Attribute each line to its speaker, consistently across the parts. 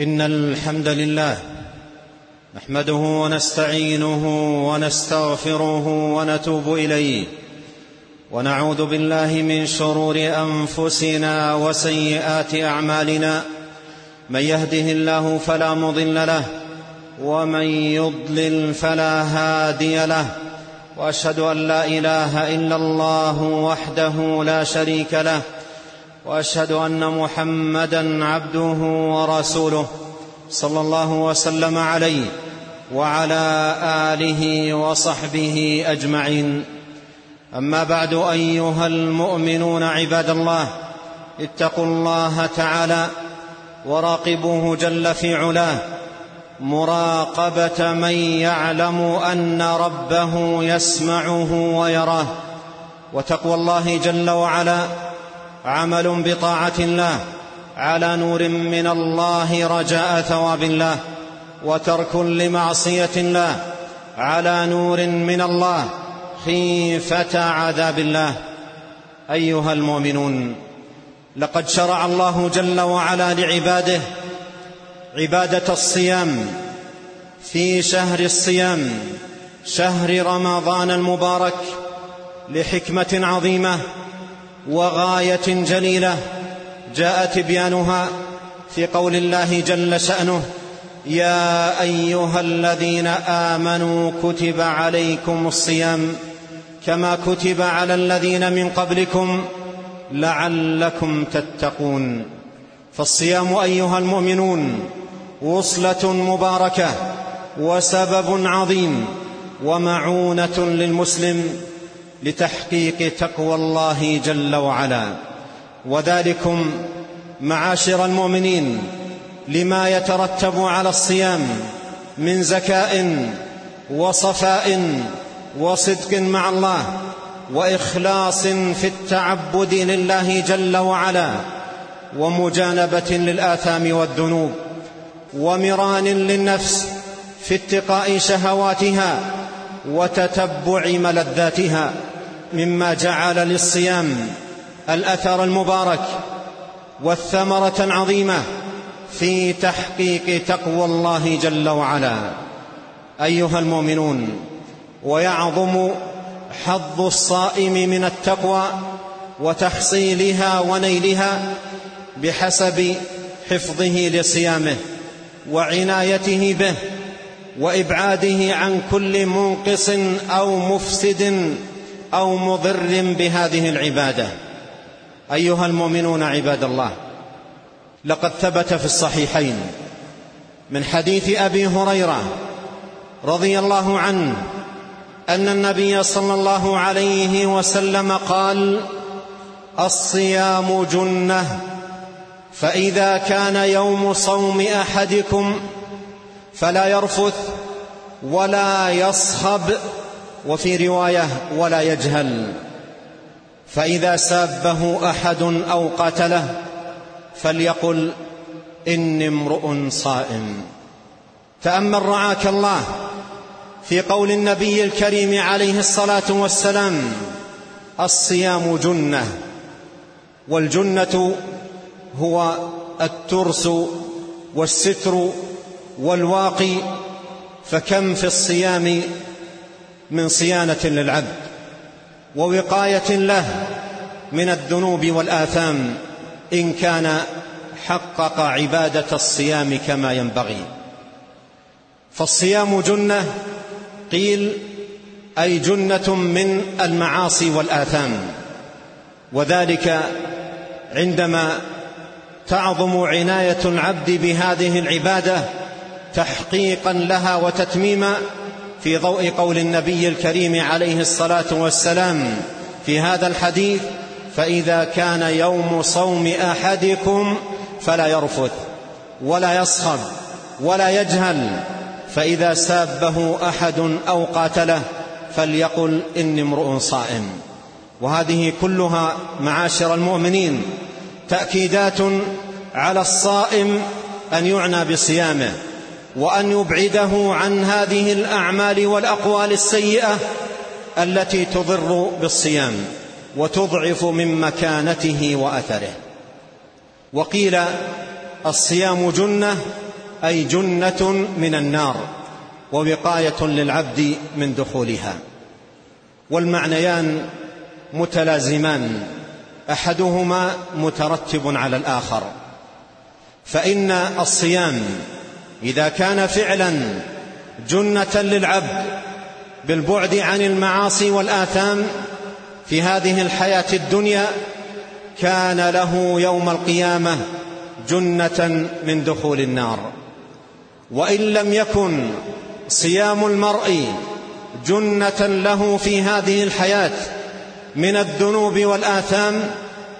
Speaker 1: إن الحمد لله نحمده ونستعينه ونستغفره ونتوب إليه ونعوذ بالله من شرور أنفسنا وسيئات أعمالنا من يهده الله فلا مضل له ومن يضلل فلا هادي له وأشهد أن لا إله إلا الله وحده لا شريك له وأشهد أن محمدا عبده ورسوله صلى الله وسلم عليه وعلى آله وصحبه أجمعين. أما بعد أيها المؤمنون عباد الله اتقوا الله تعالى وراقبوه جل في علاه. مراقبة من يعلم أن ربه يسمعه ويراه. وتقوى الله جل وعلا عمل بطاعة الله على نور من الله رجاء ثواب الله وترك لمعصية الله على نور من الله خيفة عذاب الله. أيها المؤمنون لقد شرع الله جل وعلا لعباده عبادة الصيام في شهر الصيام شهر رمضان المبارك لحكمة عظيمة وغاية جليلة جاء تبيانها في قول الله جل شأنه يا أيها الذين آمنوا كتب عليكم الصيام كما كتب على الذين من قبلكم لعلكم تتقون. فالصيام أيها المؤمنون وصلة مباركة وسبب عظيم ومعونة للمسلم لتحقيق تقوى الله جل وعلا. وذلكم معاشر المؤمنين لما يترتب على الصيام من زكاء وصفاء وصدق مع الله وإخلاص في التعبد لله جل وعلا ومجانبة للآثام والذنوب ومران للنفس في اتقاء شهواتها وتتبع ملذاتها مما جعل للصيام الأثر المبارك والثمرة العظيمة في تحقيق تقوى الله جل وعلا. أيها المؤمنون ويعظم حظ الصائم من التقوى وتحصيلها ونيلها بحسب حفظه لصيامه وعنايته به وإبعاده عن كل منقص أو مفسد أو مضر بهذه العبادة. أيها المؤمنون عباد الله لقد ثبت في الصحيحين من حديث أبي هريرة رضي الله عنه أن النبي صلى الله عليه وسلم قال الصيام جنة فإذا كان يوم صوم أحدكم فلا يرفث ولا يصخب وفي رواية ولا يجهل. فإذا سابه أحد أو قتله فليقل إني امرؤ صائم. تامل رعاك الله في قول النبي الكريم عليه الصلاة والسلام الصيام جنة والجنة هو الترس والستر والواقي فكم في الصيام من صيانة للعبد؟ ووقاية له من الذنوب والآثام إن كان حقق عبادة الصيام كما ينبغي. فالصيام جنة قيل أي جنة من المعاصي والآثام. وذلك عندما تعظم عناية العبد بهذه العبادة تحقيقا لها وتتميما في ضوء قول النبي الكريم عليه الصلاة والسلام في هذا الحديث فإذا كان يوم صوم أحدكم فلا يرفث ولا يصخب ولا يجهل فإذا سابه أحد أو قاتله فليقل إني امرؤ صائم. وهذه كلها معاشر المؤمنين تأكيدات على الصائم أن يعنى بصيامه. وأن يبعده عن هذه الأعمال والأقوال السيئة التي تضر بالصيام وتضعف من مكانته وأثره. وقيل الصيام جنة أي جنة من النار ووقاية للعبد من دخولها. والمعنيان متلازمان أحدهما مترتب على الآخر. فإن الصيام إذا كان فعلا جنة للعبد بالبعد عن المعاصي والآثام في هذه الحياة الدنيا كان له يوم القيامة جنة من دخول النار. وإن لم يكن صيام المرء جنة له في هذه الحياة من الذنوب والآثام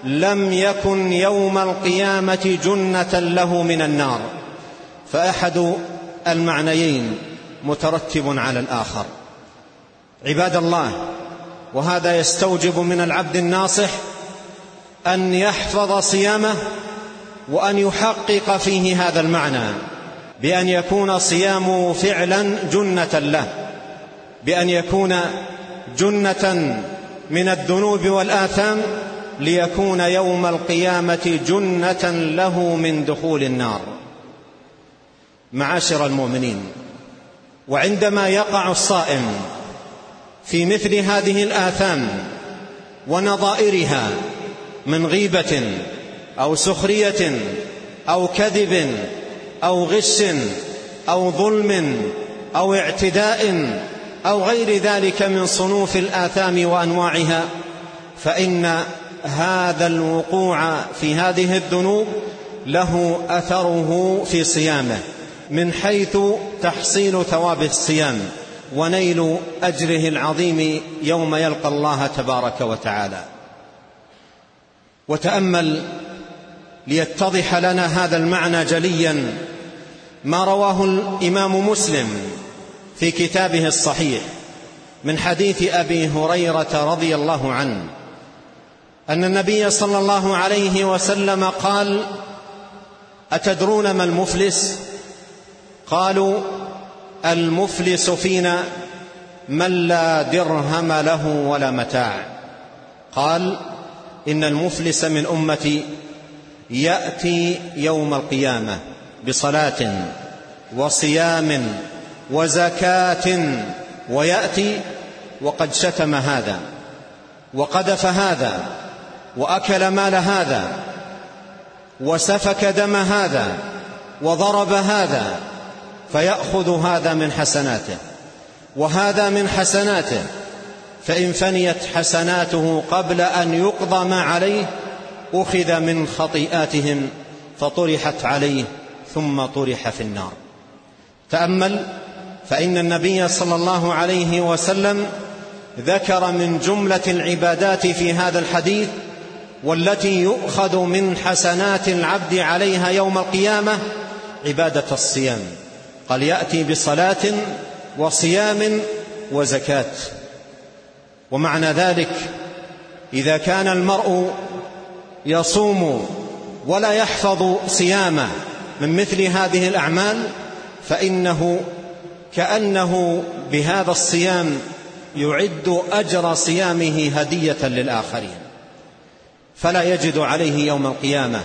Speaker 1: لم يكن يوم القيامة جنة له من النار. فأحد المعنيين مترتب على الآخر. عباد الله وهذا يستوجب من العبد الناصح أن يحفظ صيامه وأن يحقق فيه هذا المعنى بأن يكون صيامه فعلا جنة له بأن يكون جنة من الذنوب والآثام ليكون يوم القيامة جنة له من دخول النار. معاشر المؤمنين وعندما يقع الصائم في مثل هذه الآثام ونظائرها من غيبة أو سخرية أو كذب أو غش أو ظلم أو اعتداء أو غير ذلك من صنوف الآثام وأنواعها فإن هذا الوقوع في هذه الذنوب له أثره في صيامه. من حيث تحصيل ثواب الصيام ونيل أجره العظيم يوم يلقى الله تبارك وتعالى. وتأمل ليتضح لنا هذا المعنى جليا ما رواه الإمام مسلم في كتابه الصحيح من حديث أبي هريرة رضي الله عنه أن النبي صلى الله عليه وسلم قال أتدرون ما المفلس؟ قالوا المفلس فينا من لا درهم له ولا متاع. قال إن المفلس من أمتي يأتي يوم القيامة بصلاة وصيام وزكاة ويأتي وقد شتم هذا وقذف هذا وأكل مال هذا وسفك دم هذا وضرب هذا فيأخذ هذا من حسناته وهذا من حسناته فإن فنيت حسناته قبل أن يقضى ما عليه أخذ من خطيئاتهم فطرحت عليه ثم طرح في النار. تأمل فإن النبي صلى الله عليه وسلم ذكر من جملة العبادات في هذا الحديث والتي يؤخذ من حسنات العبد عليها يوم القيامة عبادة الصيام. قال يأتي بصلاة وصيام وزكاة. ومعنى ذلك إذا كان المرء يصوم ولا يحفظ صيامه من مثل هذه الأعمال فإنه كأنه بهذا الصيام يعد أجر صيامه هدية للآخرين. فلا يجد عليه يوم القيامة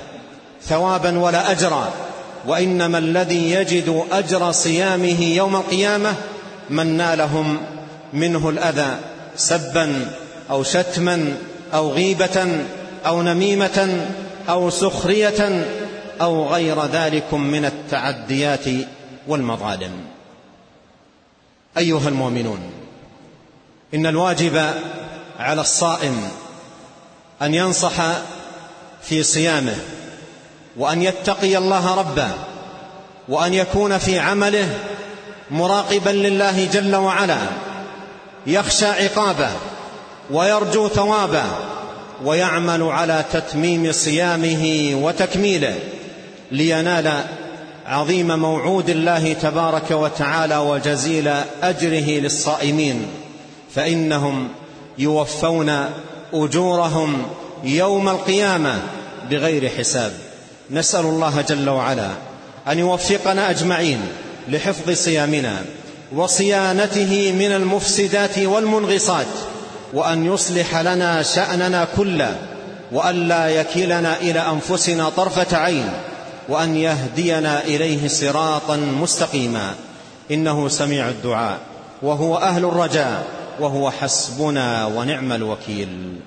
Speaker 1: ثوابا ولا أجرا. وإنما الذي يجد أجر صيامه يوم القيامة من نالهم منه الأذى سبا أو شتما أو غيبة أو نميمة أو سخرية أو غير ذلك من التعديات والمظالم. أيها المؤمنون إن الواجب على الصائم أن ينصح في صيامه وأن يتقي الله ربه وأن يكون في عمله مراقبا لله جل وعلا يخشى عقابه ويرجو ثوابه ويعمل على تتميم صيامه وتكميله لينال عظيم موعود الله تبارك وتعالى وجزيل أجره للصائمين. فإنهم يوفون أجورهم يوم القيامة بغير حساب. نسأل الله جل وعلا أن يوفقنا أجمعين لحفظ صيامنا وصيانته من المفسدات والمنغصات وأن يصلح لنا شأننا كله وأن لا يكلنا إلى أنفسنا طرفة عين وأن يهدينا إليه صراطا مستقيما. إنه سميع الدعاء وهو أهل الرجاء وهو حسبنا ونعم الوكيل.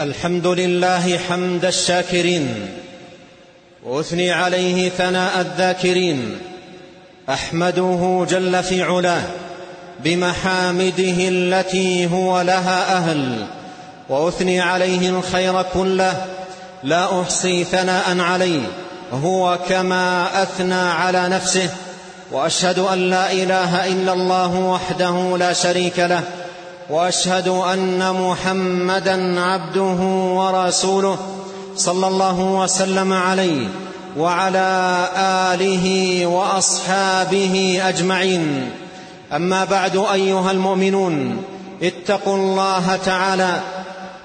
Speaker 1: الحمد لله حمد الشاكرين وأثني عليه ثناء الذاكرين أحمده جل في علاه بمحامده التي هو لها أهل وأثني عليه الخير كله لا أحصي ثناء عليه هو كما أثنى على نفسه وأشهد أن لا إله إلا الله وحده لا شريك له واشهد ان محمدا عبده ورسوله صلى الله وسلم عليه وعلى آله وأصحابه أجمعين. أما بعد أيها المؤمنون اتقوا الله تعالى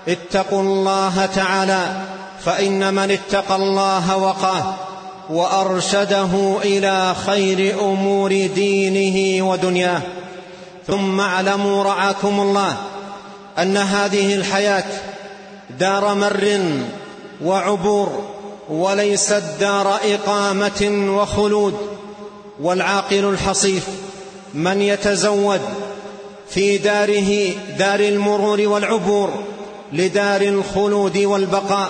Speaker 1: اتقوا الله تعالى فإن من اتقى الله وقاه وأرشده إلى خير أمور دينه ودنياه. ثم اعلموا رعاكم الله أن هذه الحياة دار مر وعبور وليست دار إقامة وخلود والعاقل الحصيف من يتزود في داره دار المرور والعبور لدار الخلود والبقاء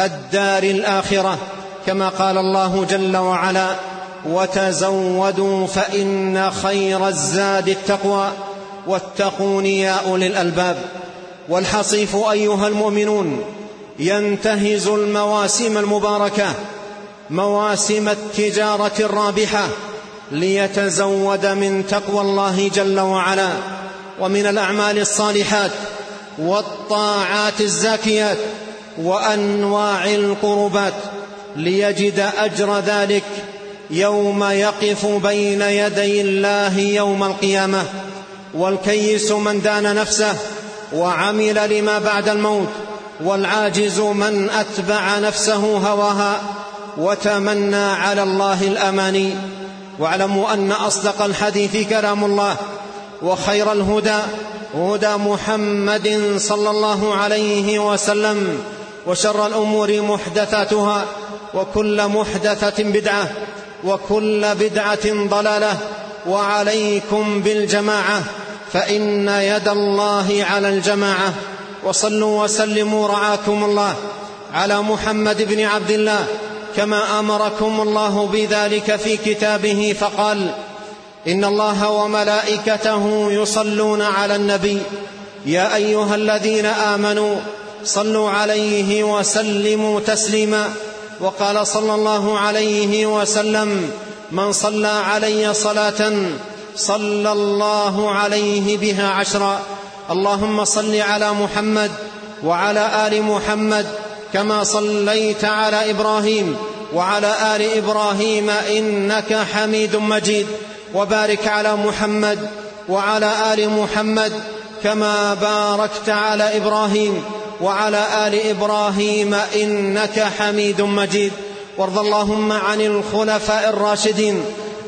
Speaker 1: الدار الآخرة كما قال الله جل وعلا وتزودوا فإن خير الزاد التقوى. واتقون يا أولي الألباب. والحصيف أيها المؤمنون ينتهز المواسم المباركة مواسم التجارة الرابحة ليتزود من تقوى الله جل وعلا ومن الأعمال الصالحات والطاعات الزاكيات وأنواع القربات ليجد أجر ذلك يوم يقف بين يدي الله يوم القيامة والكيس من دان نفسه وعمل لما بعد الموت والعاجز من أتبع نفسه هواها وتمنى على الله الاماني واعلموا أن أصدق الحديث كلام الله وخير الهدى هدى محمد صلى الله عليه وسلم وشر الأمور محدثاتها وكل محدثة بدعة. وكل بدعة ضلالة وعليكم بالجماعة فإن يد الله على الجماعة. وصلوا وسلموا رعاكم الله على محمد بن عبد الله كما أمركم الله بذلك في كتابه فقال إن الله وملائكته يصلون على النبي. يا أيها الذين آمنوا صلوا عليه وسلموا تسليما. وقال صلى الله عليه وسلم من صلى علي صلاة صلى الله عليه بها عشرا. اللهم صل على محمد وعلى آل محمد كما صليت على إبراهيم وعلى آل إبراهيم إنك حميد مجيد. وبارك على محمد وعلى آل محمد كما باركت على إبراهيم وعلى آل إبراهيم إنك حميد مجيد. وارض اللهم عن الخلفاء الراشدين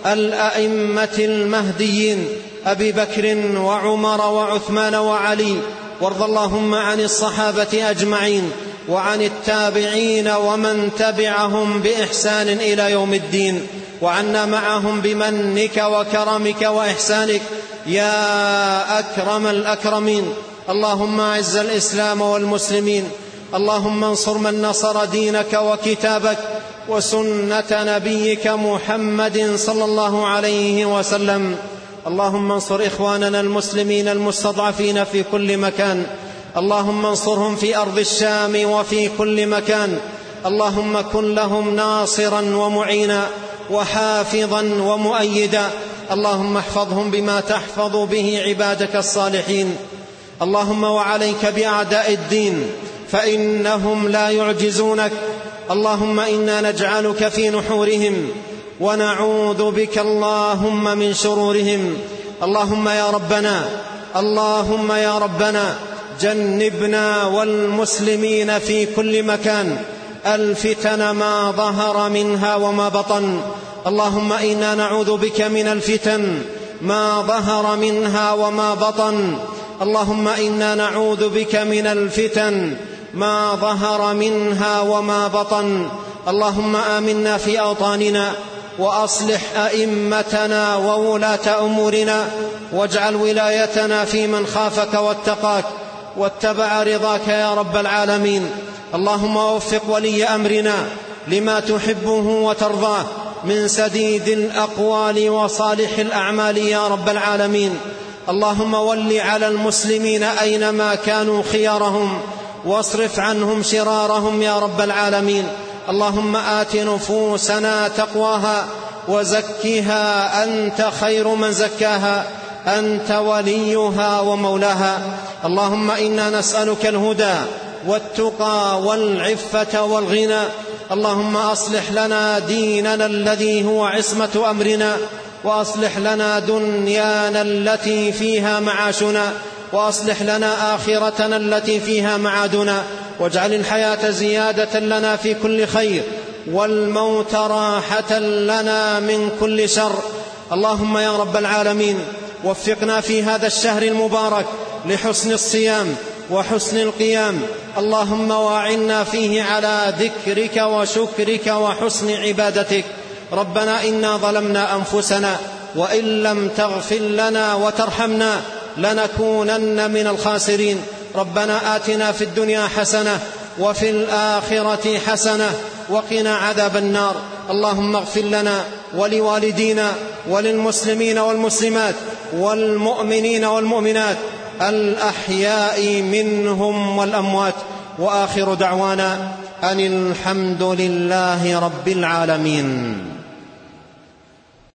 Speaker 1: الأئمة المهديين أبي بكر وعمر وعثمان وعلي. وارض اللهم عن الصحابة أجمعين وعن التابعين ومن تبعهم بإحسان إلى يوم الدين. وعنا معهم بمنك وكرمك وإحسانك. يا أكرم الأكرمين. اللهم اعز الاسلام والمسلمين اللهم انصر من نصر دينك وكتابك وسنة نبيك محمد صلى الله عليه وسلم. اللهم انصر إخواننا المسلمين المستضعفين في كل مكان. اللهم انصرهم في أرض الشام وفي كل مكان. اللهم كن لهم ناصرا ومعينا وحافظا ومؤيدا. اللهم احفظهم بما تحفظ به عبادك الصالحين. اللهم وعليك بأعداء الدين فإنهم لا يعجزونك. اللهم إنا نجعلك في نحورهم ونعوذ بك اللهم من شرورهم. اللهم يا ربنا اللهم يا ربنا جنبنا والمسلمين في كل مكان. الفتن ما ظهر منها وما بطن. اللهم إنا نعوذ بك من الفتن ما ظهر منها وما بطن. اللهم إنا نعوذ بك من الفتن ما ظهر منها وما بطن. اللهم آمنا في أوطاننا وأصلح أئمتنا وولاة أمورنا واجعل ولايتنا في من خافك واتقاك واتبع رضاك يا رب العالمين. اللهم وفق ولي أمرنا لما تحبه وترضاه من سديد الأقوال وصالح الأعمال يا رب العالمين. اللهم ول على المسلمين أينما كانوا خيارهم واصرف عنهم شرارهم يا رب العالمين. اللهم آت نفوسنا تقواها وزكها أنت خير من زكاها أنت وليها ومولاها. اللهم إنا نسألك الهدى والتقى والعفة والغنى. اللهم أصلح لنا ديننا الذي هو عصمة أمرنا. وأصلح لنا دنيانا التي فيها معاشنا وأصلح لنا آخرتنا التي فيها معادنا واجعل الحياة زيادة لنا في كل خير والموت راحة لنا من كل شر. اللهم يا رب العالمين وفقنا في هذا الشهر المبارك لحسن الصيام وحسن القيام. اللهم واعنا فيه على ذكرك وشكرك وحسن عبادتك. ربنا إنا ظلمنا أنفسنا وإن لم تغفر لنا وترحمنا لنكونن من الخاسرين. ربنا آتنا في الدنيا حسنة وفي الآخرة حسنة وقنا عذاب النار. اللهم اغفر لنا ولوالدينا وللمسلمين والمسلمات والمؤمنين والمؤمنات الأحياء منهم والأموات. وآخر دعوانا أن الحمد لله رب العالمين.